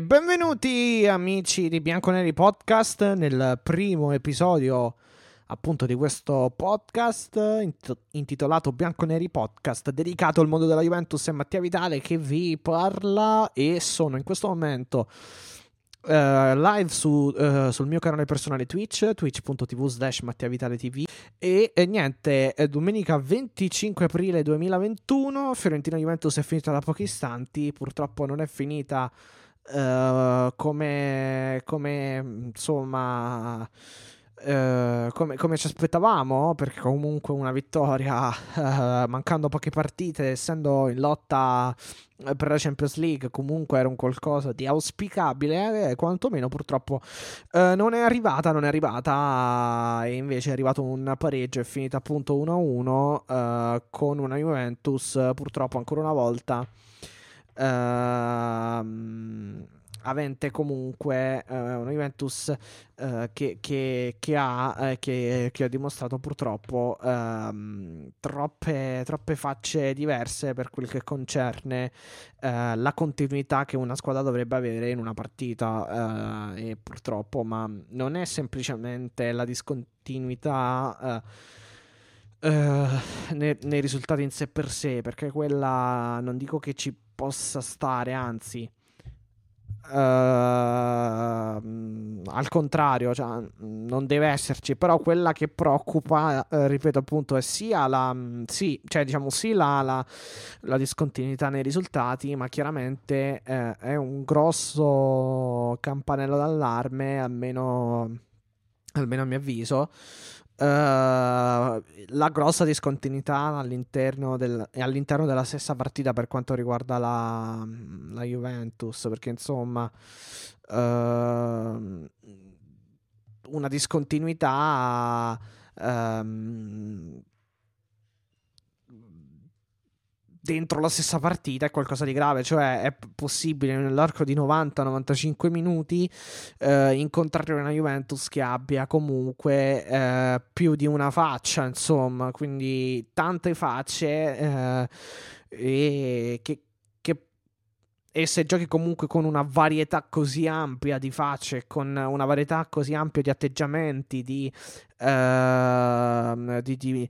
Benvenuti amici di Bianconeri Podcast nel primo episodio appunto di questo podcast intitolato Bianconeri Podcast dedicato al mondo della Juventus e Mattia Vitale che vi parla e sono in questo momento uh, live su, uh, sul mio canale personale Twitch twitch.tv slash Mattia Vitale TV e, e niente domenica 25 aprile 2021 Fiorentina Juventus è finita da pochi istanti purtroppo non è finita Uh, come, come insomma uh, come, come, ci aspettavamo perché comunque una vittoria uh, mancando poche partite essendo in lotta per la Champions League comunque era un qualcosa di auspicabile eh, quantomeno purtroppo non è arrivata non è arrivata e invece è arrivato un pareggio è finita appunto 1-1 con una Juventus purtroppo ancora una volta Uh, avente comunque uh, una Juventus uh, che, che, che, ha, uh, che, che, ha dimostrato purtroppo ehm, troppe, troppe, facce diverse per quel che concerne la continuità che una squadra dovrebbe avere in una partita e purtroppo ma non è semplicemente la discontinuità nei, nei, risultati in sé per sé, perché quella non dico che ci possa stare, anzi, uh, al contrario, cioè, non deve esserci, però quella che preoccupa, uh, ripeto appunto, è sia la, sì, cioè, diciamo, sì la, la, la discontinuità nei risultati, ma chiaramente è un grosso campanello d'allarme, almeno, almeno a mio avviso Uh, la grossa discontinuità all'interno, del, all'interno, della stessa partita per quanto riguarda la, la Juventus, perché insomma uh, una discontinuità uh, dentro la stessa partita è qualcosa di grave, cioè è possibile nell'arco di 90-95 minuti eh, incontrare una Juventus che abbia comunque eh, più di una faccia, insomma, quindi tante facce eh, e che e se giochi comunque con una varietà così ampia di facce, con una varietà così ampia di atteggiamenti, di, uh, di, di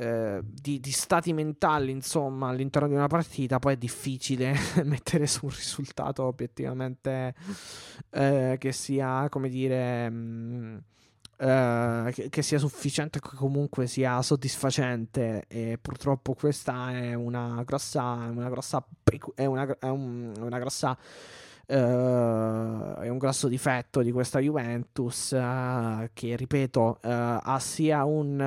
eh, di, di, stati mentali, insomma, all'interno di una partita, poi è difficile mettere su un risultato obiettivamente eh, che sia, come dire, mh, mm, eh, che, che, sia sufficiente, che comunque sia soddisfacente. E purtroppo questa è una grossa, una grossa, è una, è un, una grossa Uh, è un grosso difetto di questa Juventus uh, che ripeto uh, ha sia un,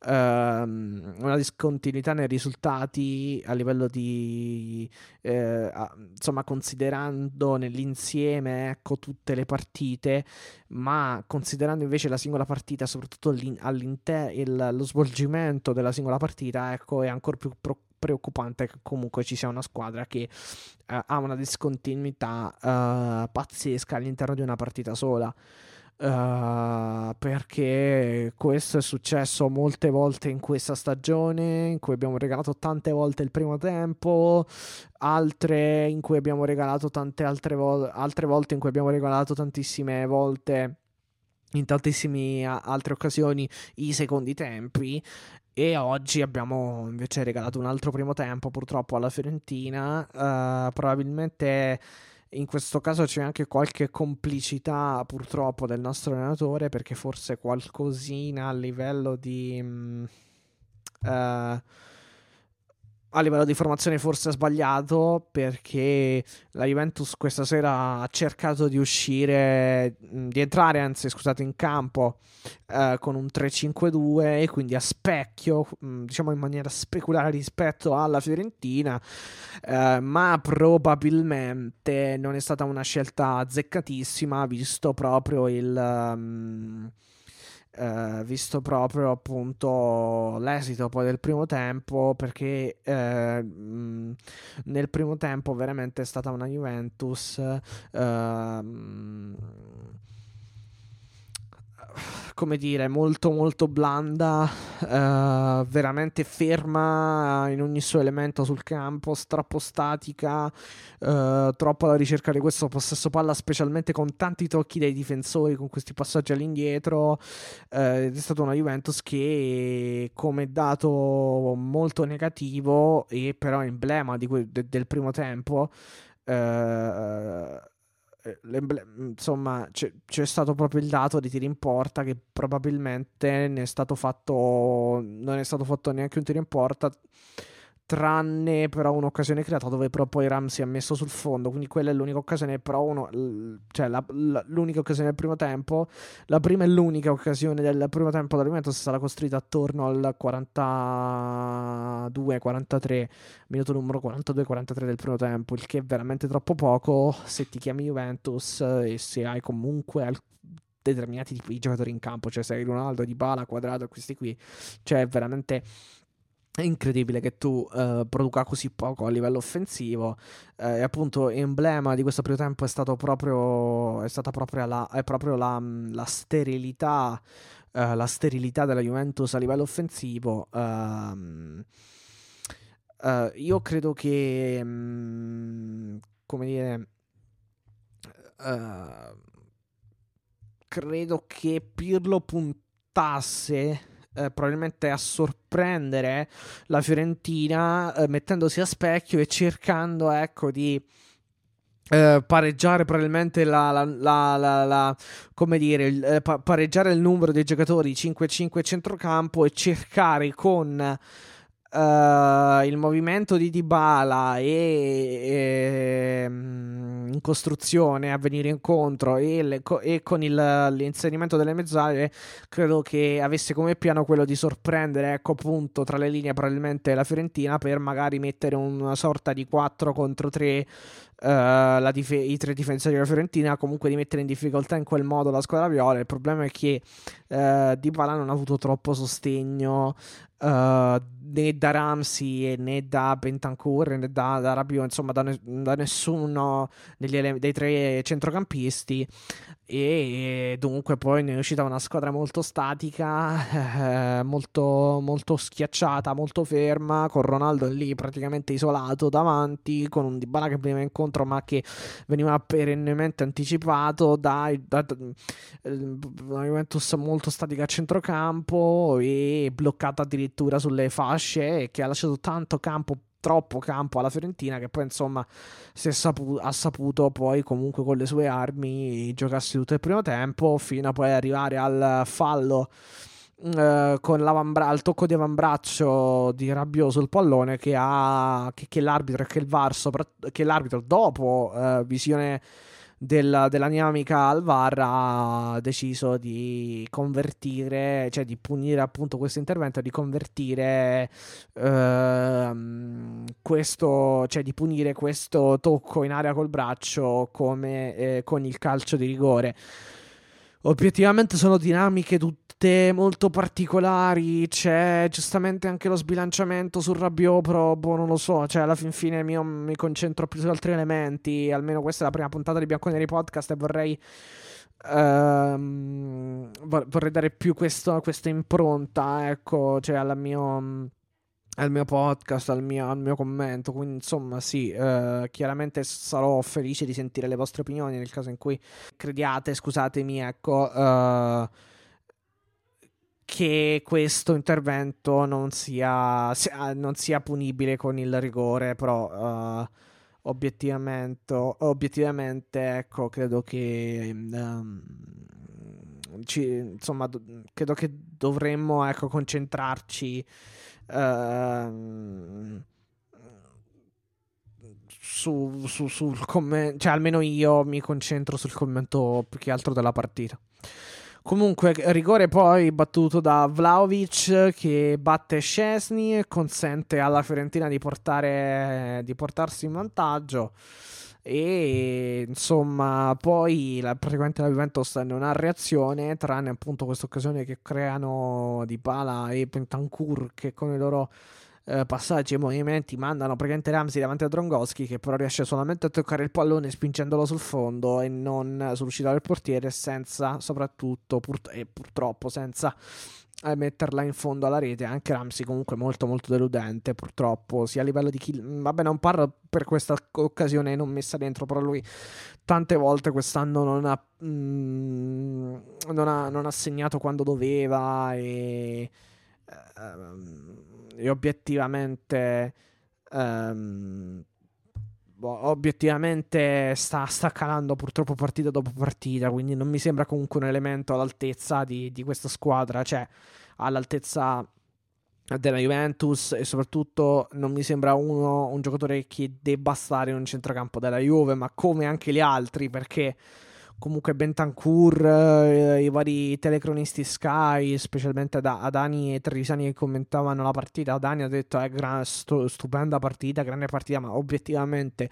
ehm, una discontinuità nei risultati a livello di insomma considerando nell'insieme ecco tutte le partite ma considerando invece la singola partita soprattutto all'interno lo svolgimento della singola partita ecco è ancora più pro- preoccupante che comunque ci sia una squadra che uh, ha una discontinuità uh, pazzesca all'interno di una partita sola. Uh, perché questo è successo molte volte in questa stagione in cui abbiamo regalato tante volte il primo tempo, altre in cui abbiamo regalato tante altre, vo- altre volte in cui abbiamo regalato tantissime volte in tantissime altre occasioni i secondi tempi e oggi abbiamo invece regalato un altro primo tempo purtroppo alla Fiorentina. Uh, probabilmente in questo caso c'è anche qualche complicità purtroppo del nostro allenatore perché forse qualcosina a livello di... Uh, a livello di formazione forse ha sbagliato perché la Juventus questa sera ha cercato di uscire, di entrare anzi scusate in campo eh, con un 3-5-2 e quindi a specchio, diciamo in maniera speculare rispetto alla Fiorentina, eh, ma probabilmente non è stata una scelta azzeccatissima visto proprio il... Um, eh, visto proprio appunto l'esito poi del primo tempo perché eh, nel primo tempo veramente è stata una Juventus eh, come dire, molto molto blanda, uh, veramente ferma in ogni suo elemento sul campo, troppo statica, uh, troppo alla ricerca di questo possesso palla, specialmente con tanti tocchi dai difensori, con questi passaggi all'indietro. Uh, è stata una Juventus che come dato molto negativo e però emblema que- de- del primo tempo. Uh, eh, insomma, c'è, c'è, stato proprio il dato di tiri in porta che probabilmente ne è stato fatto, non è stato fatto neanche un tiro in porta tranne però un'occasione creata dove però poi Ramsey ha messo sul fondo, quindi quella è l'unica occasione, però uno, cioè la, la, l'unica occasione del primo tempo, la prima e l'unica occasione del primo tempo da Juventus è stata costruita attorno al 42-43, minuto numero 42-43 del primo tempo, il che è veramente troppo poco se ti chiami Juventus e se hai comunque al- determinati tipi di giocatori in campo, cioè sei Ronaldo, Di Bala, Quadrato, questi qui, cioè veramente è incredibile che tu uh, produca così poco a livello offensivo. Uh, e appunto, emblema di questo primo tempo è, stato proprio, è stata proprio la, è proprio la, la sterilità. Uh, la sterilità della Juventus a livello offensivo. Uh, io credo che, um, come dire, credo che Pirlo puntasse eh, probabilmente a sorprendere la Fiorentina eh, mettendosi a specchio e cercando ecco di eh, pareggiare probabilmente la, la, la, la come dire eh, pa- pareggiare il numero dei giocatori 5-5 centrocampo e cercare con Uh, il movimento di Dybala e, e mm, in costruzione a venire incontro e, le, e con il, l'inserimento delle mezzale credo che avesse come piano quello di sorprendere ecco appunto tra le linee probabilmente la Fiorentina per magari mettere una sorta di 4 contro 3 Uh, dif- i tre difensori della Fiorentina comunque di mettere in difficoltà in quel modo la squadra viola. Il problema è che uh, Dybala non ha avuto troppo sostegno uh, né da Ramsey né da Bentancur né da, da Rabiot insomma da, ne- da nessuno ele- dei tre centrocampisti. E dunque poi ne è uscita una squadra molto statica, eh, molto, molto schiacciata, molto ferma, con Ronaldo lì praticamente isolato davanti, con un Dybala che veniva incontro ma che veniva perennemente anticipato da, da, da una Juventus molto statica a centrocampo e bloccata addirittura sulle fasce che ha lasciato tanto campo troppo campo alla Fiorentina che poi insomma sapu- ha saputo poi comunque con le sue armi giocarsi tutto il primo tempo fino a poi arrivare al fallo Uh, con il tocco di avambraccio di Rabiot sul pallone che, ha, che, che l'arbitro che il VAR sopra, che l'arbitro dopo uh, visione del, della dinamica al VAR ha deciso di convertire, cioè di punire appunto questo intervento, di convertire ehm, questo, cioè di punire questo tocco in area col braccio come eh, con il calcio di rigore. Obiettivamente sono dinamiche tutte molto particolari. C'è giustamente anche lo sbilanciamento sul Rabiot, però boh, non lo so. Cioè, alla fin fine io mi concentro più su altri elementi. Almeno questa è la prima puntata di Bianconeri Podcast e vorrei. Uh, vorrei dare più questo, questa impronta, ecco, cioè alla mio al mio podcast, al mio, al mio commento. Quindi, insomma, sì, eh, chiaramente sarò felice di sentire le vostre opinioni nel caso in cui crediate, scusatemi, ecco. Eh, che questo intervento non sia, non sia punibile con il rigore, però uh, obiettivamente, obiettivamente, ecco, credo che um, ci, insomma, do, credo che dovremmo ecco, concentrarci Uh, su, su, sul commento, cioè almeno io mi concentro sul commento più che altro della partita. Comunque, rigore poi battuto da Vlaovic che batte Scesni e consente alla Fiorentina di, portare, di portarsi in vantaggio. E insomma, poi la, praticamente la Juventus non ha reazione, tranne appunto questa occasione che creano di Pala e Pentancur che con i loro eh, passaggi e movimenti mandano praticamente Ramsey davanti a Drongoschi che però riesce solamente a toccare il pallone spingendolo sul fondo e non sull'uscita del portiere senza soprattutto pur- e purtroppo senza eh, metterla in fondo alla rete anche Ramsey comunque molto molto deludente purtroppo sia a livello di kill vabbè non parlo per questa occasione non messa dentro però lui tante volte quest'anno non ha, mm, non ha, non ha segnato quando doveva e e obiettivamente um, obiettivamente sta, sta, calando purtroppo partita dopo partita quindi non mi sembra comunque un elemento all'altezza di, di questa squadra cioè all'altezza della Juventus e soprattutto non mi sembra uno, un giocatore che debba stare in un centrocampo della Juve ma come anche gli altri perché comunque Bentancur, eh, i vari telecronisti Sky, specialmente da Adani e Trevisani che commentavano la partita, Adani ha detto è gran, stu- stupenda partita, grande partita, ma obiettivamente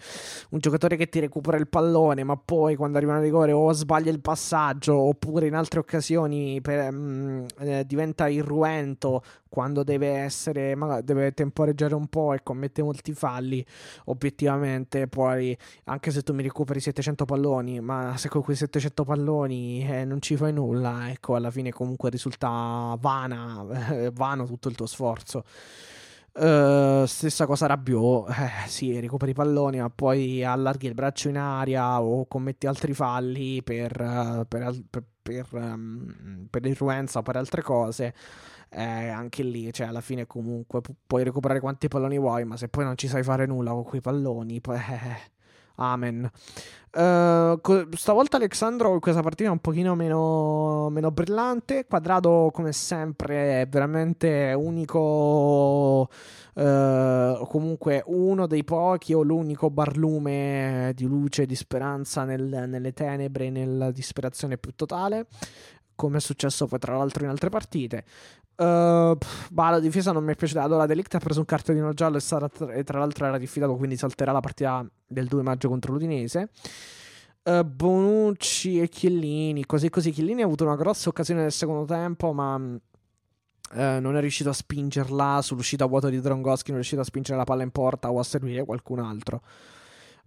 un giocatore che ti recupera il pallone, ma poi quando arriva a rigore o sbaglia il passaggio oppure in altre occasioni per, mh, mm, eh, diventa irruento quando deve essere, deve temporeggiare un po' e commette molti falli, obiettivamente poi anche se tu mi recuperi 700 palloni, ma se con quei 700 palloni eh, non ci fai nulla, ecco, alla fine comunque risulta vana, eh, vano tutto il tuo sforzo. Uh, stessa cosa Rabiot, eh, sì, recuperi i palloni, ma poi allarghi il braccio in aria o commetti altri falli per, uh, per, per, per, um, per irruenza o per altre cose eh, anche lì, cioè alla fine comunque pu- puoi recuperare quanti palloni vuoi, ma se poi non ci sai fare nulla con quei palloni, poi... Eh, amen. Uh, stavolta Alexandro in questa partita è un pochino meno, meno brillante. Quadrado, come sempre, è veramente unico. Uh, comunque uno dei pochi o l'unico barlume di luce e di speranza nel, nelle tenebre, nella disperazione più totale come è successo poi tra l'altro in altre partite. Uh, bah, la difesa non mi è piaciuta. Allora, Delict ha preso un cartellino giallo e, sarà, e tra l'altro era diffidato, quindi salterà la partita del 2 maggio contro l'Udinese. Uh, Bonucci e Chiellini, così così. Chiellini ha avuto una grossa occasione nel secondo tempo, ma uh, non è riuscito a spingerla sull'uscita vuota di Drongoschi, non è riuscito a spingere la palla in porta o a servire qualcun altro.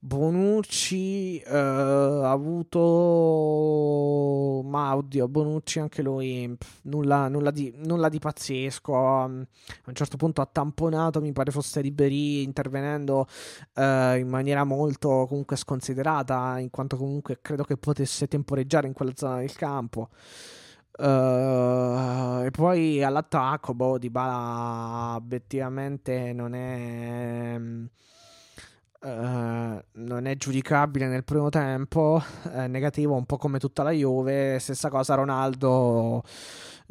Bonucci eh, ha avuto ma oddio Bonucci anche lui pff, nulla, nulla, di, nulla, di, pazzesco. A un certo punto ha tamponato mi pare fosse Ribery intervenendo eh, in maniera molto comunque sconsiderata in quanto comunque credo che potesse temporeggiare in quella zona del campo. Uh, e poi all'attacco, boh, Di Bala obiettivamente non è Uh, non è giudicabile nel primo tempo, è negativo un po' come tutta la Juve, stessa cosa Ronaldo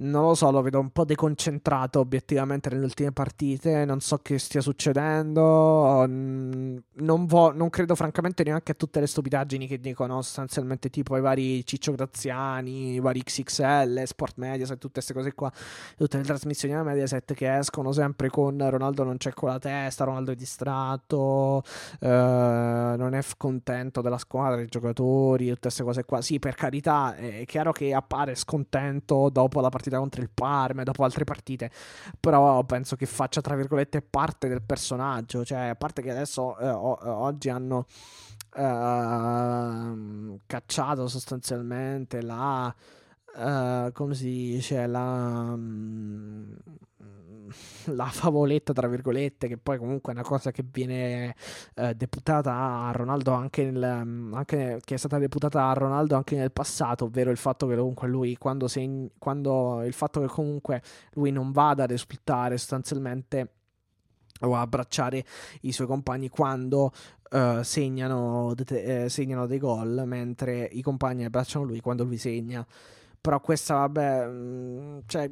non lo so, lo vedo un po' deconcentrato obiettivamente nelle ultime partite. Non so che stia succedendo. Non, vo- non credo francamente neanche a tutte le stupidaggini che dicono sostanzialmente tipo i vari Ciccio Graziani, i vari XXL, Sport Mediaset, tutte queste cose qua. Tutte le trasmissioni da Mediaset che escono sempre con Ronaldo non c'è con la testa, Ronaldo è distratto, eh, non è contento della squadra, dei giocatori, tutte queste cose qua. Sì, per carità, è chiaro che appare scontento dopo la partita partita contro il Parma e dopo altre partite. Però penso che faccia, tra virgolette, parte del personaggio. Cioè, a parte che adesso eh, o- oggi hanno eh, cacciato sostanzialmente la. Uh, come si dice la, um, la favoletta tra virgolette che poi comunque è una cosa che viene uh, deputata a Ronaldo anche, nel, um, anche che è stata deputata a Ronaldo anche nel passato ovvero il fatto che comunque lui quando, segni, quando il fatto che comunque lui non vada ad esultare sostanzialmente o a abbracciare i suoi compagni quando uh, segnano, eh, segnano dei gol mentre i compagni abbracciano lui quando lui segna. Però questa, vabbè, mm, cioè,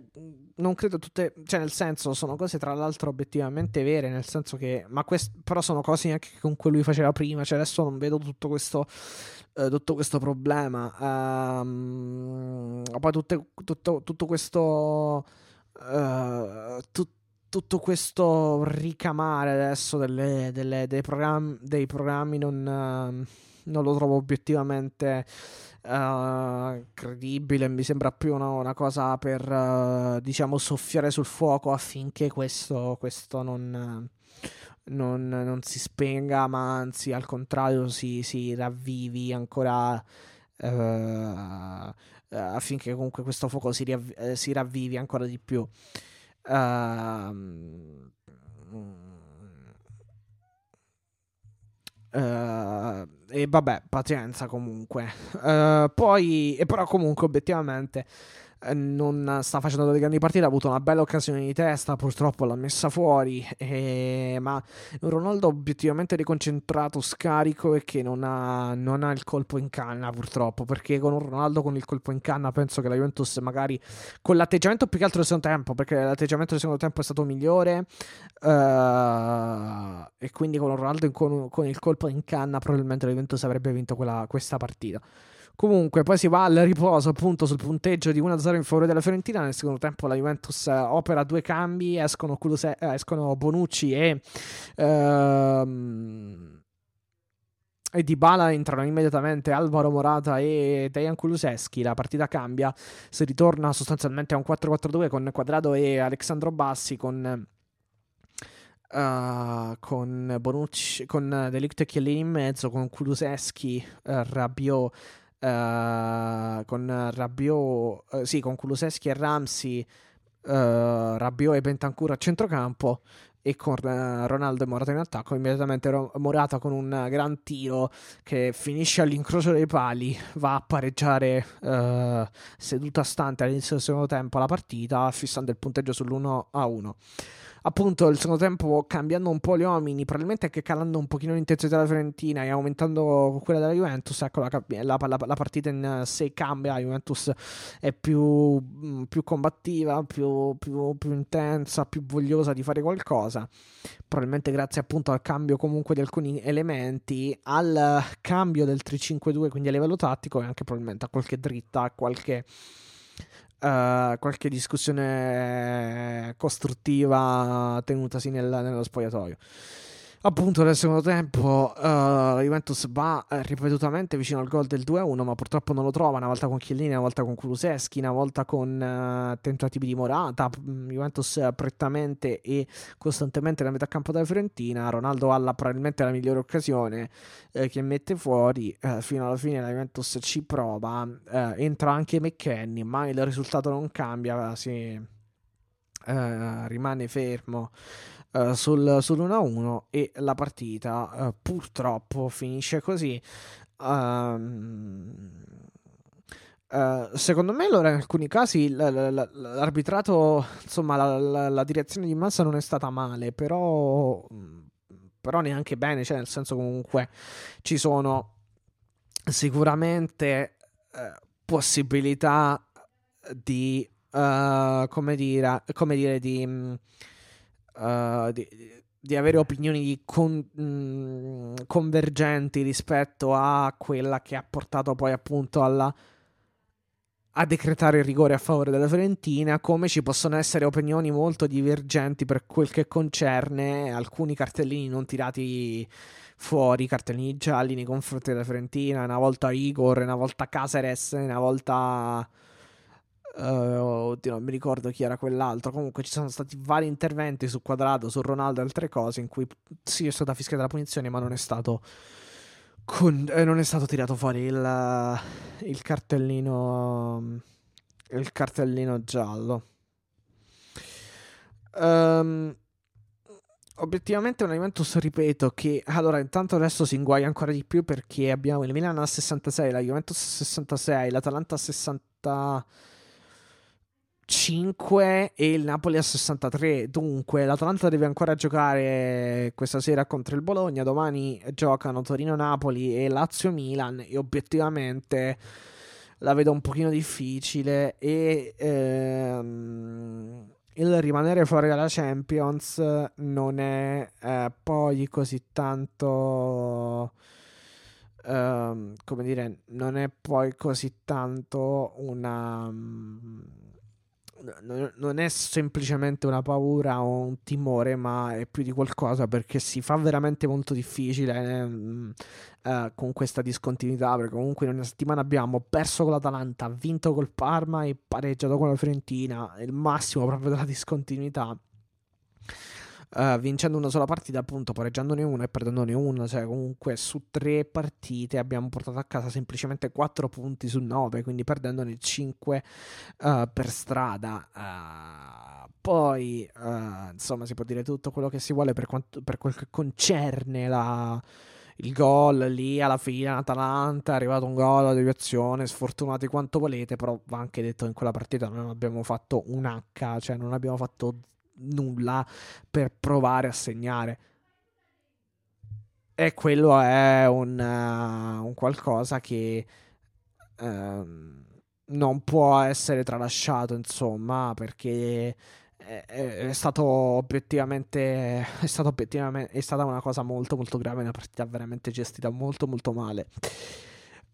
non credo tutte, cioè, nel senso, sono cose tra l'altro obiettivamente vere, nel senso che, ma quest, però sono cose anche con cui lui faceva prima, cioè, adesso non vedo tutto questo, eh, tutto questo problema. Um, poi tutte, tutto, tutto questo, uh, tut, tutto questo ricamare adesso delle, delle, dei, programmi, dei programmi non, uh, non lo trovo obiettivamente uh, credibile, mi sembra più una, una cosa per, uh, diciamo, soffiare sul fuoco affinché questo, questo non, non, non, si spenga, ma anzi al contrario si, si ravvivi ancora. Uh, affinché comunque questo fuoco si, riav- si ravvivi ancora di più. Uh, Uh, e vabbè, pazienza comunque. Uh, poi, e però comunque obiettivamente non sta facendo delle grandi partite, ha avuto una bella occasione di testa, purtroppo l'ha messa fuori, e... ma Ronaldo obiettivamente riconcentrato, scarico e che non ha, non ha, il colpo in canna purtroppo, perché con un Ronaldo con il colpo in canna penso che la Juventus magari con l'atteggiamento più che altro del secondo tempo, perché l'atteggiamento del secondo tempo è stato migliore uh, e quindi con Ronaldo con, con, il colpo in canna probabilmente la Juventus avrebbe vinto quella, questa partita. Comunque, poi si va al riposo appunto sul punteggio di 1-0 in favore della Fiorentina. Nel secondo tempo la Juventus eh, opera due cambi, escono, Culuse- eh, escono Bonucci e. Ehm, e di Bala entrano immediatamente Alvaro Morata e Dejan Kuluseschi. La partita cambia, si ritorna sostanzialmente a un 4-4-2 con Quadrado e Alexandro Bassi con. Uh, con Bonucci, con Delict e Chiellini in mezzo, con Kuluseschi, uh, Rabiot, uh, con Rabiot, uh, sì, con Kuluseschi e Ramsey, uh, Rabiot e Bentancur a centrocampo e con Ronaldo e Morata in attacco. Immediatamente Morata con un gran tiro che finisce all'incrocio dei pali, va a pareggiare seduta stante all'inizio del secondo tempo la partita, fissando il punteggio sull'1 a 1 appunto il secondo tempo cambiando un po' gli uomini, probabilmente anche calando un pochino l'intensità della Fiorentina e aumentando quella della Juventus, ecco la, la, la, la partita in sé cambia, la Juventus è più, mm, più combattiva, più, più, più, intensa, più vogliosa di fare qualcosa, probabilmente grazie appunto al cambio comunque di alcuni elementi, al cambio del 3-5-2, quindi a livello tattico e anche probabilmente a qualche dritta, a qualche uh, qualche discussione costruttiva tenutasi nel, nello spogliatoio. Appunto nel secondo tempo uh, la Juventus va uh, ripetutamente vicino al gol del 2-1 ma purtroppo non lo trova, una volta con Chiellini, una volta con Kuluseschi, una volta con uh, tentativi di Morata, mm, Juventus prettamente e costantemente nella metà campo della Fiorentina, Ronaldo ha la, probabilmente la migliore occasione eh, che mette fuori, fino alla fine la Juventus ci prova, entra anche McKenny ma il risultato non cambia, si, rimane fermo. Uh, sul, sull'1-1 e la partita uh, purtroppo finisce così. Uh, secondo me allora in alcuni casi l- l- l'arbitrato insomma la-, la, direzione di massa non è stata male però, però neanche bene cioè nel senso comunque ci sono sicuramente possibilità di come dire, come dire di uh, di, di, avere opinioni con, mh, mm, convergenti rispetto a quella che ha portato poi appunto alla a decretare il rigore a favore della Fiorentina, come ci possono essere opinioni molto divergenti per quel che concerne alcuni cartellini non tirati fuori, cartellini gialli nei confronti della Fiorentina, una volta Igor, una volta Caceres, una volta Uh, oddio, non mi ricordo chi era quell'altro. Comunque ci sono stati vari interventi su Quadrado, su Ronaldo e altre cose in cui sì è stata fischiata la punizione, ma non è stato. Con, eh, non è stato tirato fuori il, il cartellino. Il cartellino giallo. Um, obiettivamente un Juventus ripeto che allora intanto adesso si inguaia ancora di più perché abbiamo il Milan a 66 la Juventus a 66 l'Atalanta a 60 5 e il Napoli a 63. Dunque, l'Atalanta deve ancora giocare questa sera contro il Bologna. Domani giocano Torino-Napoli e Lazio-Milan. E obiettivamente la vedo un pochino difficile. E ehm, il rimanere fuori dalla Champions non è eh, poi così tanto. Uh, come dire, non è poi così tanto una non è semplicemente una paura o un timore, ma è più di qualcosa perché si fa veramente molto difficile eh, eh, con questa discontinuità. Perché comunque in una settimana abbiamo perso con l'Atalanta, vinto col Parma e pareggiato con la Fiorentina. Il massimo proprio della discontinuità uh, vincendo una sola partita, appunto, pareggiandone una e perdendone una. Cioè, comunque su tre partite abbiamo portato a casa semplicemente 4 punti su 9, quindi perdendone 5 uh, eh, per strada. Uh, poi, insomma, si può dire tutto quello che si vuole per, quanto, per quel che concerne la il gol lì alla fine Atalanta è arrivato un gol la deviazione sfortunati quanto volete però va anche detto in quella partita non abbiamo fatto un H cioè non abbiamo fatto nulla per provare a segnare. E quello è un, uh, un qualcosa che uh, non può essere tralasciato, insomma, perché è, è, stato obiettivamente è, stato obiettivamente è stata una cosa molto molto grave, una partita veramente gestita molto molto male.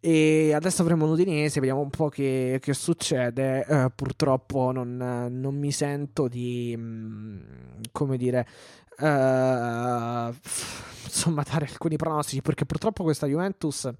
E adesso avremo l'Udinese, vediamo un po' che, che succede. Uh, purtroppo non, non, mi sento di, mm, come dire, uh, insomma, dare alcuni pronostici, perché purtroppo questa Juventus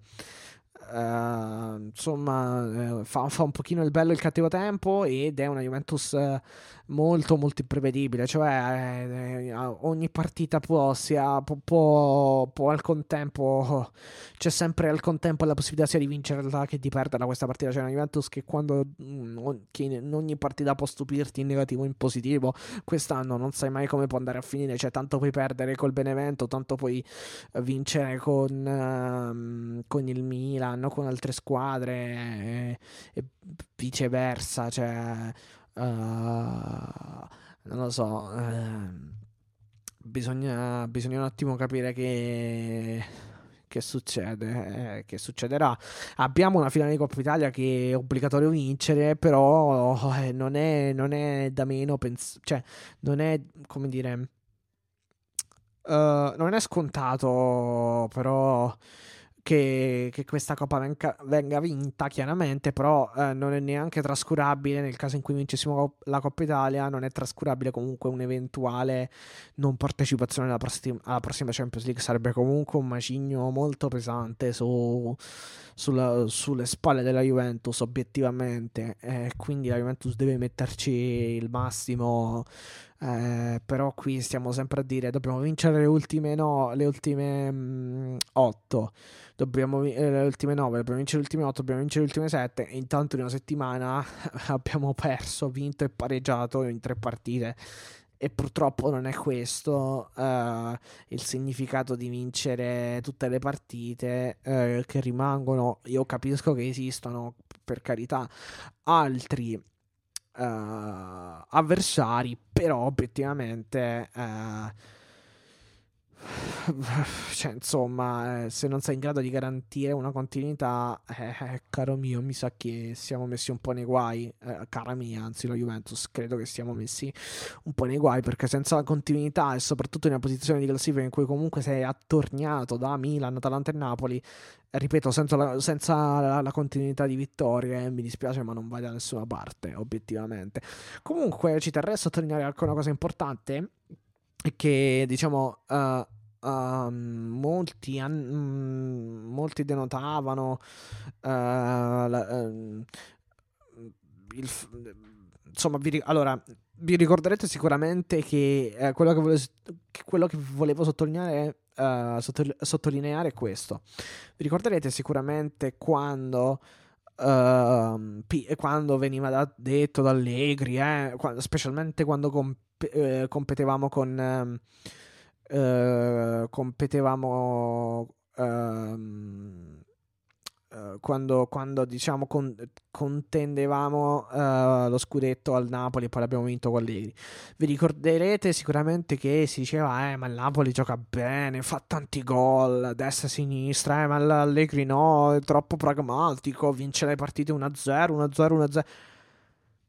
Uh, insomma, uh, fa, fa, un pochino il bello e il cattivo tempo ed è una Juventus uh, molto molto imprevedibile, cioè ogni partita può, sia, può, può, può, al contempo, c'è sempre al contempo la possibilità sia di vincerla che di perderla questa partita, c'è una Juventus che quando mm, che in ogni partita può stupirti in negativo o in positivo, quest'anno non sai mai come può andare a finire, cioè tanto puoi perdere col Benevento, tanto puoi vincere con, ehm, con il Milan fanno con altre squadre e, e viceversa, cioè uh, non lo so, uh, bisogna, bisogna un attimo capire che che succede, eh, che succederà. Abbiamo una finale di Coppa Italia che è obbligatorio vincere, però eh, non, è, non, è, da meno, pens- cioè non è come dire, uh, non è scontato, però che, che questa Coppa venga, venga, vinta, chiaramente, però eh, non è neanche trascurabile nel caso in cui vincessimo la Coppa Italia, non è trascurabile comunque un'eventuale non partecipazione alla prossima, alla prossima Champions League, sarebbe comunque un macigno molto pesante su, sulla, sulle spalle della Juventus, obiettivamente, eh, quindi la Juventus deve metterci il massimo. Eh, però qui stiamo sempre a dire dobbiamo vincere le ultime no, le ultime mh, 8 dobbiamo eh, le ultime 9, dobbiamo vincere le ultime 8, dobbiamo vincere le ultime 7 e intanto in una settimana abbiamo perso, vinto e pareggiato in tre partite e purtroppo non è questo uh, il significato di vincere tutte le partite uh, che rimangono. Io capisco che esistono, per carità, altri avversari, però obiettivamente cioè, insomma, eh, se non sei in grado di garantire una continuità, eh, eh, caro mio, mi sa che siamo messi un po' nei guai. Eh, cara mia, anzi, la Juventus, credo che siamo messi un po' nei guai perché senza la continuità e soprattutto in una posizione di classifica in cui comunque sei attorniato da Milan, Atalanta e Napoli, ripeto, senza la, senza la, la continuità di vittorie, mi dispiace, ma non vai da nessuna parte, obiettivamente. Comunque, ci terrei a sottolineare anche una cosa importante che diciamo uh, uh, molti, an- molti denotavano uh, la, ehm, il, insomma vi, allora vi ricorderete sicuramente che, eh, quello, che volevo, quello, che volevo sottolineare, sotto, sottolineare è questo. Vi ricorderete sicuramente quando Uh, quando veniva da, detto da Allegri, eh, quando, specialmente quando comp- eh, competevamo con uh, competevamo uh, quando, quando, diciamo con, contendevamo uh, lo scudetto al Napoli e poi l'abbiamo vinto con Allegri. Vi ricorderete sicuramente che si diceva: Eh, ma il Napoli gioca bene, fa tanti gol, destra sinistra, eh, ma l'Allegri no, è troppo pragmatico, vince le partite 1-0, 1-0, 1-0.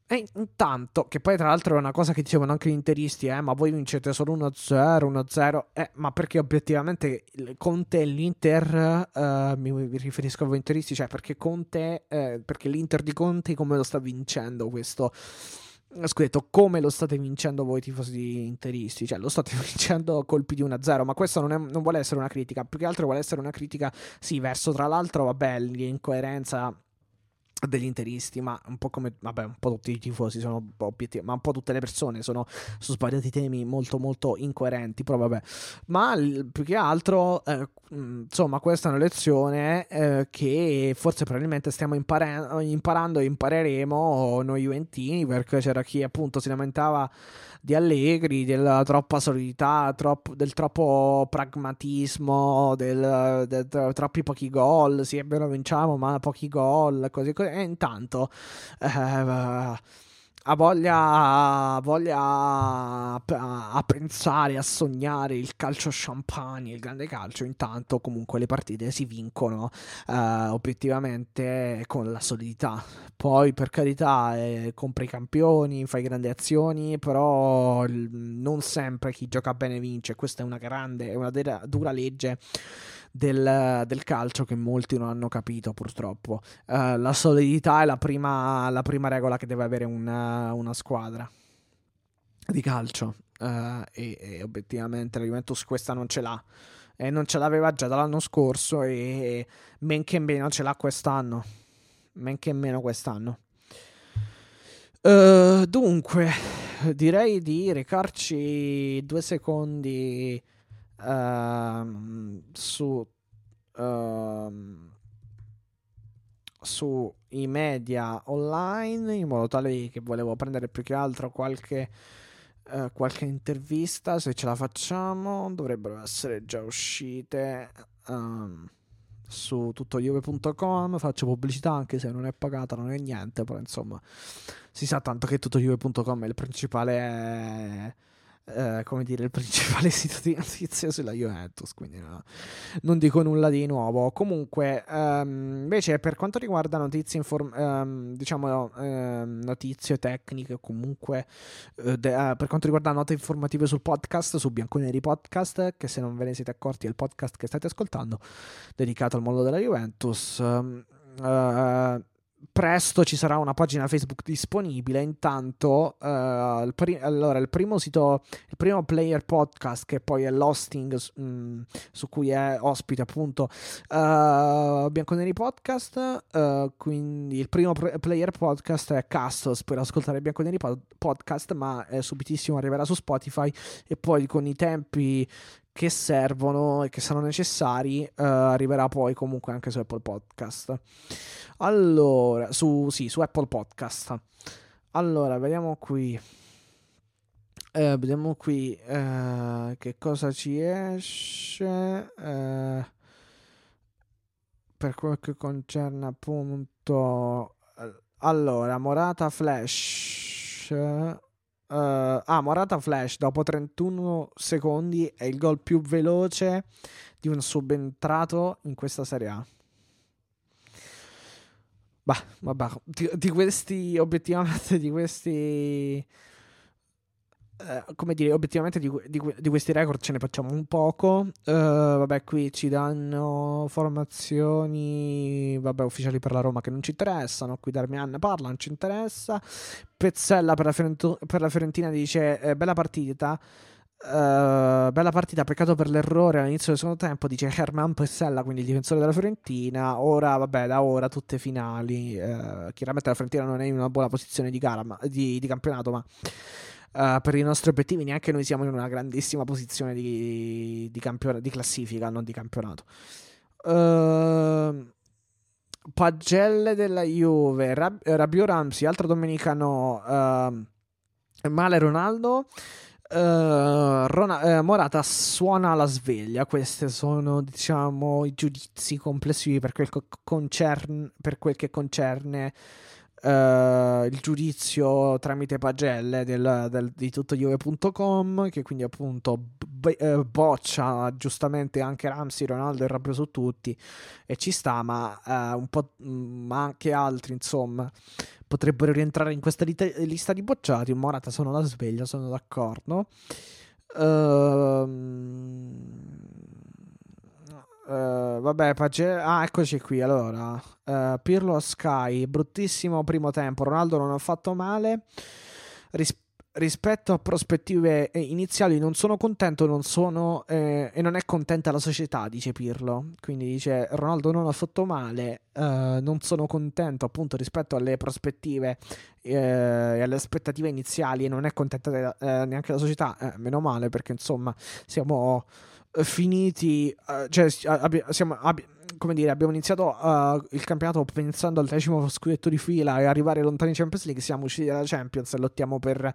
E intanto, che poi tra l'altro è una cosa che dicevano anche gli interisti, eh, ma voi vincete solo 1-0, 1-0, eh, ma perché obiettivamente Conte e l'Inter, eh, mi, riferisco a voi interisti, cioè perché Conte, eh, perché l'Inter di Conte come lo sta vincendo questo, scudetto come lo state vincendo voi tifosi interisti, cioè lo state vincendo a colpi di 1-0, ma questo non, è, non, vuole essere una critica, più che altro vuole essere una critica, sì, verso tra l'altro, vabbè, l'incoerenza degli interisti, ma un po' come vabbè, un po' tutti i tifosi sono obiettivi, ma un po' tutte le persone sono su svariati temi molto molto incoerenti, però vabbè. Ma più che altro eh, insomma, questa è una lezione eh, che forse probabilmente stiamo impara- imparando e impareremo noi Juventini, perché c'era chi appunto si lamentava di Allegri, della troppa solidità, troppo, del troppo pragmatismo, del, del, del, troppi pochi gol. Sì, è vero, vinciamo, ma pochi gol, così, così. E intanto. Eh, ha voglia, voglia a, pensare, a sognare il calcio champagne, il grande calcio, intanto comunque le partite si vincono eh, obiettivamente con la solidità. Poi per carità eh, compri i campioni, fai grandi azioni, però non sempre chi gioca bene vince, questa è una grande, è una dura legge del, del, calcio che molti non hanno capito purtroppo. Uh, la solidità è la prima, la prima, regola che deve avere una, una squadra di calcio. Uh, e, e, obiettivamente la Juventus questa non ce l'ha. E non ce l'aveva già dall'anno scorso e men che meno ce l'ha quest'anno. Men che meno quest'anno. Uh, dunque direi di recarci due secondi uh, su, uh, sui media online in modo tale che volevo prendere più che altro qualche, uh, qualche intervista se ce la facciamo. Dovrebbero essere già uscite um, su tuttojuve.com faccio pubblicità anche se non è pagata non è niente però insomma si sa tanto che tuttojuve.com è il principale eh, come dire, il principale sito di notizie sulla Juventus, quindi no, non dico nulla di nuovo. Comunque, um, invece, per quanto riguarda notizie, inform- um, diciamo, um, notizie tecniche, comunque, uh, de- uh, per quanto riguarda note informative sul podcast, su Bianconeri Podcast, che se non ve ne siete accorti è il podcast che state ascoltando, dedicato al mondo della Juventus. Uh, presto ci sarà una pagina Facebook disponibile. Intanto, uh, il, pri- allora, il primo sito, il primo player podcast, che poi è l'hosting mh, mm, su cui è ospite, appunto, uh, Bianconeri Podcast. Uh, quindi il primo pre- player podcast è Castos per ascoltare Bianconeri pod- Podcast, ma subitissimo arriverà su Spotify. E poi con i tempi che servono e che sono necessari, uh, arriverà poi comunque anche su Apple Podcast. Allora, su, sì, su Apple Podcast. Allora, vediamo qui. Eh, vediamo qui eh, che cosa ci esce. Per quel che concerne appunto. Allora, Morata Flash. Uh, ah, Morata Flash dopo 31 secondi è il gol più veloce di un subentrato in questa Serie A. Bah, vabbè, di, di questi, obiettivamente, di questi... Uh, come dire, obiettivamente di, di, di, questi record ce ne facciamo un poco. Uh, vabbè, qui ci danno formazioni, vabbè, ufficiali per la Roma che non ci interessano. Qui Darmian parla, non ci interessa. Pezzella per la, Fiorentu- per la Fiorentina dice: eh, Bella partita. Uh, bella partita, peccato per l'errore all'inizio del secondo tempo, dice Herman Pessella, quindi il difensore della Fiorentina. Ora, vabbè, da ora tutte finali. Chiaramente la Fiorentina non è in una buona posizione di gara, ma, di, di, campionato, ma uh, per i nostri obiettivi neanche noi siamo in una grandissima posizione di, di, campion- di classifica, non di campionato. Pagelle della Juve, Rab- Rabio Ramsi, altro domenicano, male Ronaldo. Uh, Rona- uh, Morata suona la sveglia. Questi sono, diciamo, i giudizi complessivi per quel, co- concern- per quel che concerne uh, il giudizio tramite pagelle del, del, di tuttojuve.com. Che quindi, appunto, b- boccia giustamente anche Ramsey, Ronaldo e Rabbio su tutti. E ci sta, ma un po', ma anche altri, insomma potrebbero rientrare in questa lista di bocciati. Morata sono la sveglia, sono d'accordo. Uh, uh, vabbè, Page... ah, eccoci qui. Allora, uh, Pirlo Sky, bruttissimo primo tempo. Ronaldo non ha fatto male. rispetto rispetto a prospettive eh, iniziali non sono contento non sono, eh, e non è contenta la società, dice Pirlo. Quindi dice Ronaldo non ha fatto male, eh, non sono contento appunto rispetto alle prospettive eh, e alle aspettative iniziali e non è contenta eh, neanche la società, eh, meno male perché insomma siamo finiti, cioè siamo, abbi- come dire, abbiamo iniziato uh, il campionato pensando al decimo scudetto di fila e arrivare lontani in Champions League. Siamo usciti dalla Champions e lottiamo per,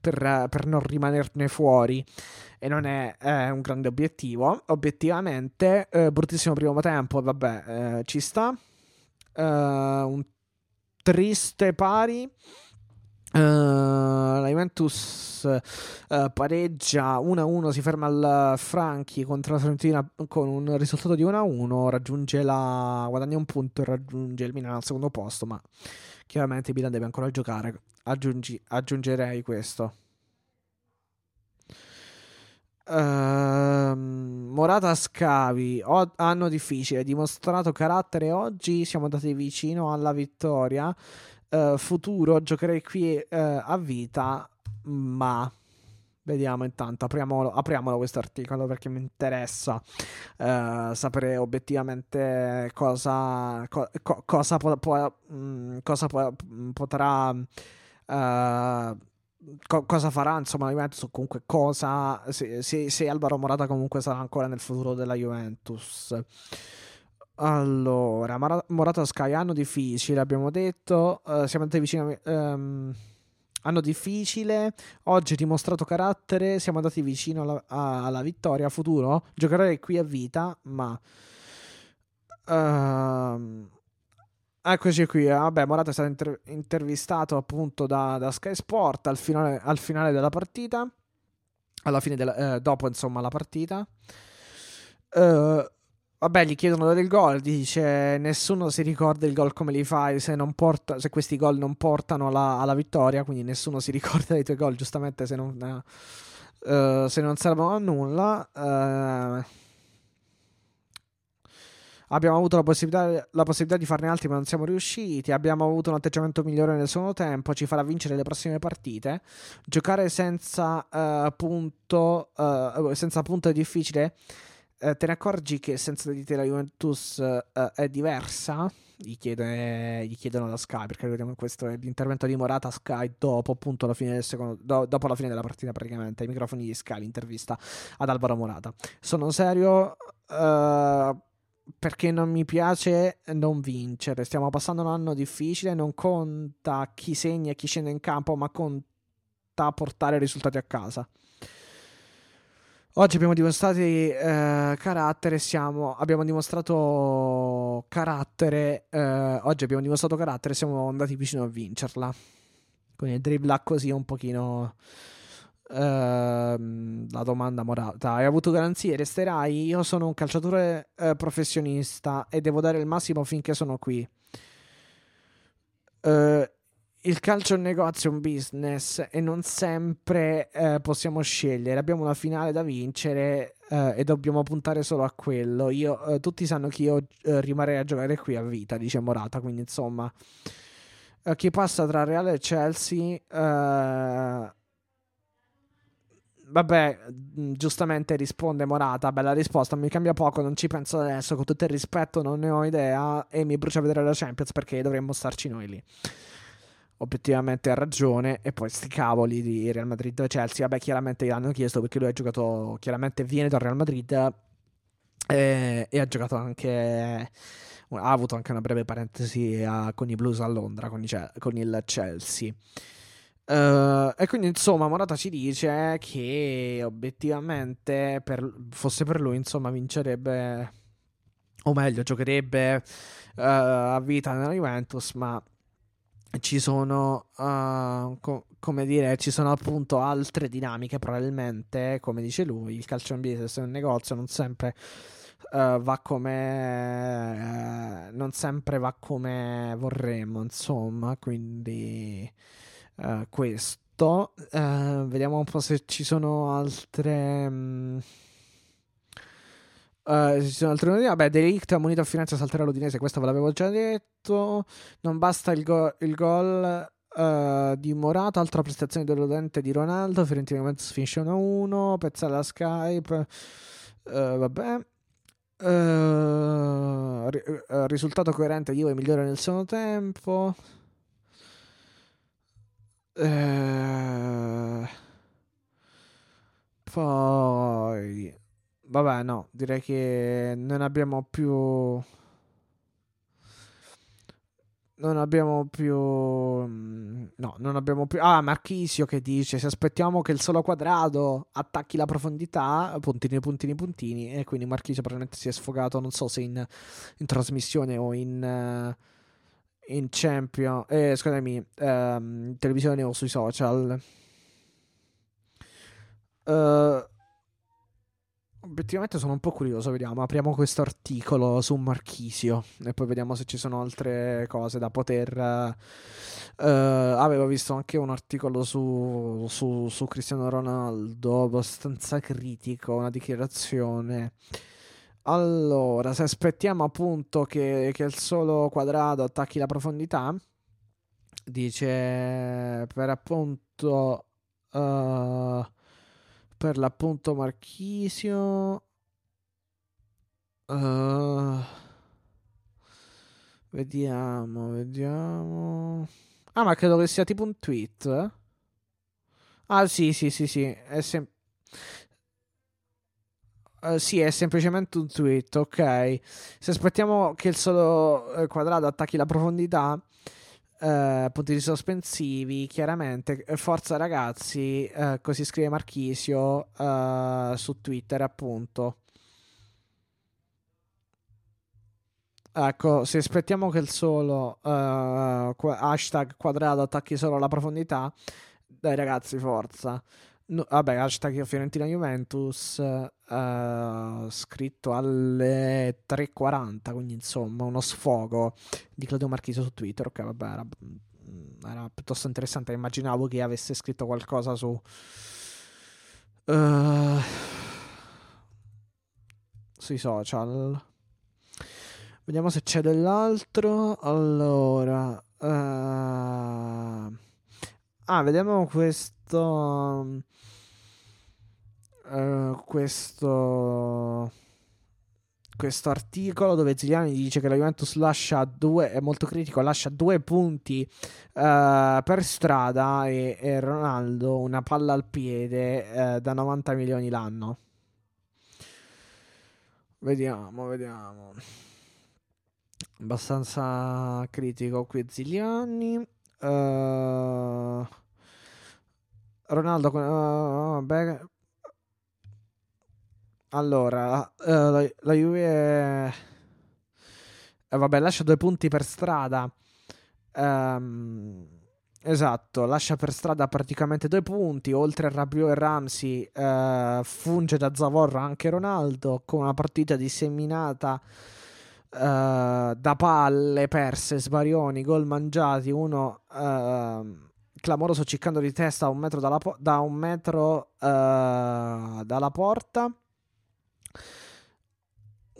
per, per non rimanerne fuori. E non è, è un grande obiettivo. Obiettivamente, eh, bruttissimo primo tempo, vabbè, eh, ci sta. Uh, un triste pari. Uh, la Juventus uh, pareggia 1-1, si ferma al Franchi contro la Fiorentina con un risultato di 1-1, raggiunge la guadagna un punto e raggiunge il Milan al secondo posto, ma chiaramente il Milan deve ancora giocare. Aggiungi, aggiungerei questo. Uh, Morata Scavi o- anno difficile, dimostrato carattere oggi, siamo andati vicino alla vittoria uh, futuro giocherei qui uh, a vita, ma vediamo intanto, apriamolo, apriamolo questo articolo perché mi interessa uh, sapere obiettivamente cosa, co- co- cosa, po- po- mm, cosa po- potrà... Co- cosa farà insomma la Juventus o comunque cosa se, se, se Alvaro Morata comunque sarà ancora nel futuro della Juventus allora, Mar- Morata Sky, anno difficile, abbiamo detto. Uh, siamo andati vicino. Um, anno difficile. Oggi dimostrato carattere. Siamo andati vicino alla, a, alla vittoria. Futuro. Giocherei qui a vita, ma. Uh, eccoci qui. Eh, vabbè, Morata è stato inter- intervistato appunto da, da, Sky Sport al finale, al finale della partita. Alla fine della, eh, dopo, insomma, la partita. Uh, Vabbè, gli chiedono del gol, dice nessuno si ricorda il gol come li fai se, porta, se questi gol non portano alla, alla, vittoria, quindi nessuno si ricorda dei tuoi gol, giustamente se non, uh, se non servono a nulla. Uh, abbiamo avuto la possibilità, la possibilità, di farne altri ma non siamo riusciti, abbiamo avuto un atteggiamento migliore nel secondo tempo, ci farà vincere le prossime partite. Giocare senza, uh, punto, senza punto è difficile eh, te ne accorgi che senza di te la Juventus uh, è diversa? Gli, chiede, gli, chiedono da Sky perché vediamo questo è l'intervento di Morata a Sky dopo appunto la fine del secondo do, dopo la fine della partita praticamente ai microfoni di Sky l'intervista ad Alvaro Morata. Sono serio uh, perché non mi piace non vincere. Stiamo passando un anno difficile non conta chi segna e chi scende in campo ma conta portare risultati a casa Oggi abbiamo dimostrato eh, carattere, siamo, abbiamo dimostrato carattere, eh, oggi abbiamo dimostrato carattere, siamo andati vicino a vincerla. Quindi dribbla così un pochino eh, la domanda morata. Hai avuto garanzie? Resterai? Io sono un calciatore eh, professionista e devo dare il massimo finché sono qui. Uh, il calcio è un negozio, è un business e non sempre eh, possiamo scegliere. Abbiamo una finale da vincere eh, e dobbiamo puntare solo a quello. Io, eh, tutti sanno che io eh, rimarrei a giocare qui a vita, dice Morata. Quindi, insomma, eh, chi passa tra Reale e Chelsea. Eh, vabbè, mm, giustamente risponde Morata. Bella risposta, mi cambia poco, non ci penso adesso. Con tutto il rispetto, non ne ho idea. E mi brucia vedere la Champions perché dovremmo starci noi lì obiettivamente ha ragione. E poi sti cavoli di Real Madrid e Chelsea. Vabbè, chiaramente gliel'hanno chiesto perché lui ha giocato. Chiaramente viene dal Real Madrid e, eh, e ha giocato anche. Ha avuto anche una breve parentesi a, con i Blues a Londra, con, i, con il Chelsea. Uh, e quindi insomma Morata ci dice che obiettivamente per, fosse per lui insomma vincerebbe o meglio giocherebbe uh, a vita nella Juventus ma ci sono, uh, co- come dire, ci sono appunto altre dinamiche probabilmente, come dice lui, il calcio in business è un negozio, non sempre uh, va come uh, non sempre va come vorremmo, insomma, quindi questo. Vediamo un po' se ci sono altre um, Uh, ci sono altre notizie. Vabbè, Delict ammonito a Firenze salterà l'Udinese. Questo ve l'avevo già detto. Non basta il, go- il gol. Uh, di Morata, altra prestazione deludente di Ronaldo. Fiorentina Juventus finisce 1-1. Pezzella Skype. Uh, vabbè. Ri- risultato coerente. Juve migliore nel secondo tempo. poi, vabbè, no, direi che non abbiamo più non abbiamo più. Mm, no, non abbiamo più. Ah, Marchisio che dice: Se aspettiamo che il solo quadrato attacchi la profondità, puntini, puntini, puntini. E quindi Marchisio probabilmente si è sfogato. Non so se in, in trasmissione o in. Uh, in champion. Eh, scusami, in televisione o sui social. Uh, Obiettivamente sono un po' curioso, vediamo. Apriamo questo articolo su Marchisio e poi vediamo se ci sono altre cose da poter... Uh, avevo visto anche un articolo su, su, su, Cristiano Ronaldo abbastanza critico, una dichiarazione. Allora, se aspettiamo appunto che, che il solo quadrato attacchi la profondità, dice per appunto... Uh, per l'appunto Marchisio. Uh, vediamo, vediamo. Ah, ma credo che sia tipo un tweet. Eh? Ah, sì, sì, sì, sì. È sem- uh, sì, è semplicemente un tweet, ok. Se aspettiamo che il solo eh, quadrato attacchi la profondità, Uh, punti sospensivi, chiaramente. Eh, forza ragazzi, uh, così scrive Marchisio uh, su Twitter, appunto. Ecco, se aspettiamo che il solo hashtag quadrato attacchi solo la profondità, dai ragazzi, forza. No, vabbè, hashtag Fiorentina Juventus uh, scritto alle 3.40, quindi insomma uno sfogo di Claudio Marchisi su Twitter. Ok, vabbè, era, mm, era piuttosto interessante. Immaginavo che avesse scritto qualcosa su... Uh, sui social. Vediamo se c'è dell'altro. Allora... Uh, ah, vediamo questo uh, questo questo articolo dove Ziliani dice che la Juventus lascia due, è molto critico, lascia due punti uh, per strada e, e, Ronaldo una palla al piede uh, da 90 milioni l'anno. Vediamo, vediamo. Abbastanza critico qui Ziliani. Uh, Ronaldo, uh, beh, allora, uh, la, la, Juve... Eh, vabbè, lascia due punti per strada. Um, esatto, lascia per strada praticamente due punti. Oltre a Rabiot e Ramsey, uh, funge da Zavorra anche Ronaldo con una partita disseminata uh, da palle perse, sbarioni, gol mangiati. Uno ehm, clamoroso ciccando di testa un metro dalla, po- da un metro dalla porta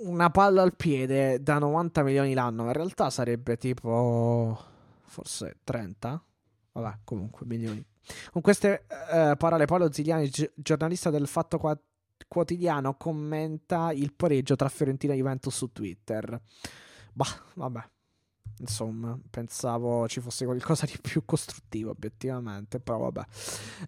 una palla al piede da 90 milioni l'anno, in realtà sarebbe tipo forse 30. Vabbè, comunque milioni. Con queste uh, parole Paolo Ziliani, gi- giornalista del Fatto Qua- Quotidiano, commenta il pareggio tra Fiorentina e Juventus su Twitter. Bah, vabbè. Insomma, pensavo ci fosse qualcosa di più costruttivo, obiettivamente, però vabbè.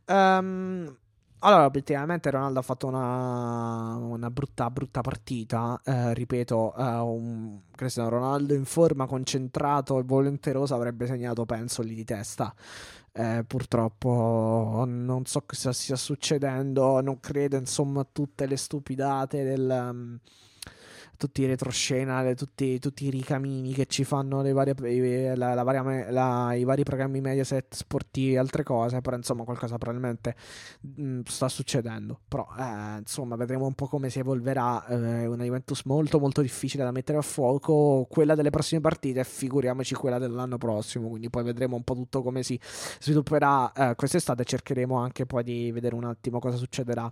Um, allora, obiettivamente Ronaldo ha fatto una, una brutta, brutta partita. Eh, ripeto, eh, un Cristiano Ronaldo in forma, concentrato e volenteroso avrebbe segnato, penso, lì di testa. Eh, purtroppo non so cosa stia succedendo, non credo insomma a tutte le stupidate del... Um, tutti i retroscena, le, tutti, tutti, i ricamini che ci fanno varie, la, la varia, la, i vari programmi Mediaset sportivi e altre cose, però insomma qualcosa probabilmente mh, mm, sta succedendo. Però eh, insomma vedremo un po' come si evolverà eh, una Juventus molto molto difficile da mettere a fuoco, quella delle prossime partite, figuriamoci quella dell'anno prossimo, quindi poi vedremo un po' tutto come si svilupperà eh, quest'estate, cercheremo anche poi di vedere un attimo cosa succederà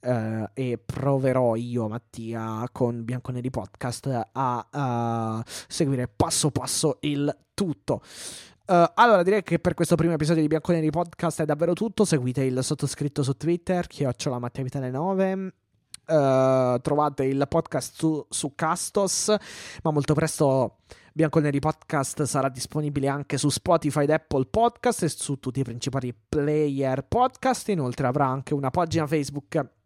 eh, e proverò io Mattia con Bianconeri podcast a, a seguire passo passo il tutto. Uh, allora, direi che per questo primo episodio di Bianconeri Podcast è davvero tutto. Seguite il sottoscritto su Twitter, chiocciola Mattia Vitale 9. Uh, trovate il podcast su, su Castos, ma molto presto Bianconeri Podcast sarà disponibile anche su Spotify ed Apple Podcast e su tutti i principali player podcast. Inoltre avrà anche una pagina Facebook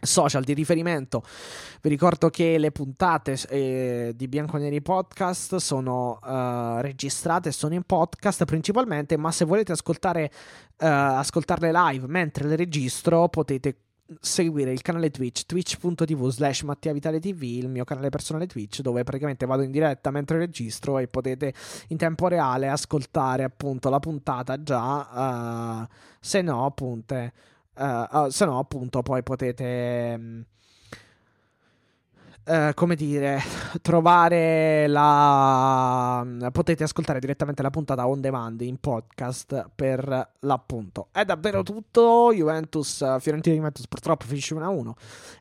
social di riferimento. Vi ricordo che le puntate eh, di Bianconeri Podcast sono uh, registrate, sono in podcast principalmente, ma se volete ascoltare, uh, ascoltarle live mentre le registro potete seguire il canale Twitch, twitch.tv slash Mattia Vitale TV, il mio canale personale Twitch, dove praticamente vado in diretta mentre registro e potete in tempo reale ascoltare appunto la puntata già, uh, se no appunto Uh, se no, appunto, poi potete. Um, Uh, come dire, trovare la. potete ascoltare direttamente la puntata on demand in podcast per l'appunto. È davvero tutto. Juventus, Fiorentina Juventus purtroppo finisce 1-1.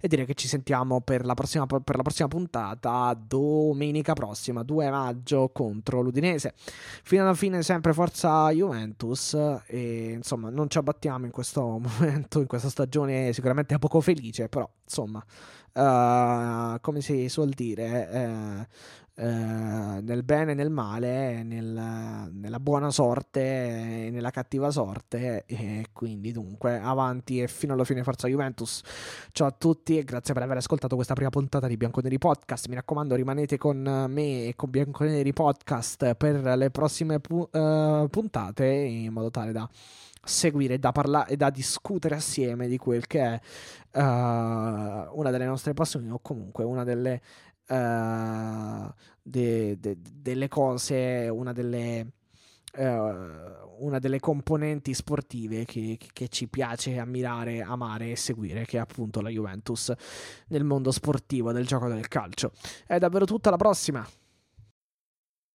E direi che ci sentiamo per la, prossima, per la prossima puntata domenica prossima, 2 maggio contro l'Udinese. Fino alla fine, sempre forza Juventus. E insomma, non ci abbattiamo in questo momento, in questa stagione sicuramente poco felice, però insomma uh, come si suol dire, eh, eh, nel bene e nel male, nel, nella buona sorte e nella cattiva sorte. E quindi, dunque, avanti e fino alla fine, forza Juventus. Ciao a tutti e grazie per aver ascoltato questa prima puntata di Bianconeri Podcast. Mi raccomando, rimanete con me e con Bianconeri Podcast per le prossime pu- uh, puntate in modo tale da seguire, da parlare e da discutere assieme di quel che è uh, una delle nostre passioni o comunque una delle, uh, de, de, delle cose, una delle, uh, una delle componenti sportive che, che, ci piace ammirare, amare e seguire, che è appunto la Juventus nel mondo sportivo del gioco del calcio. È davvero tutta la prossima.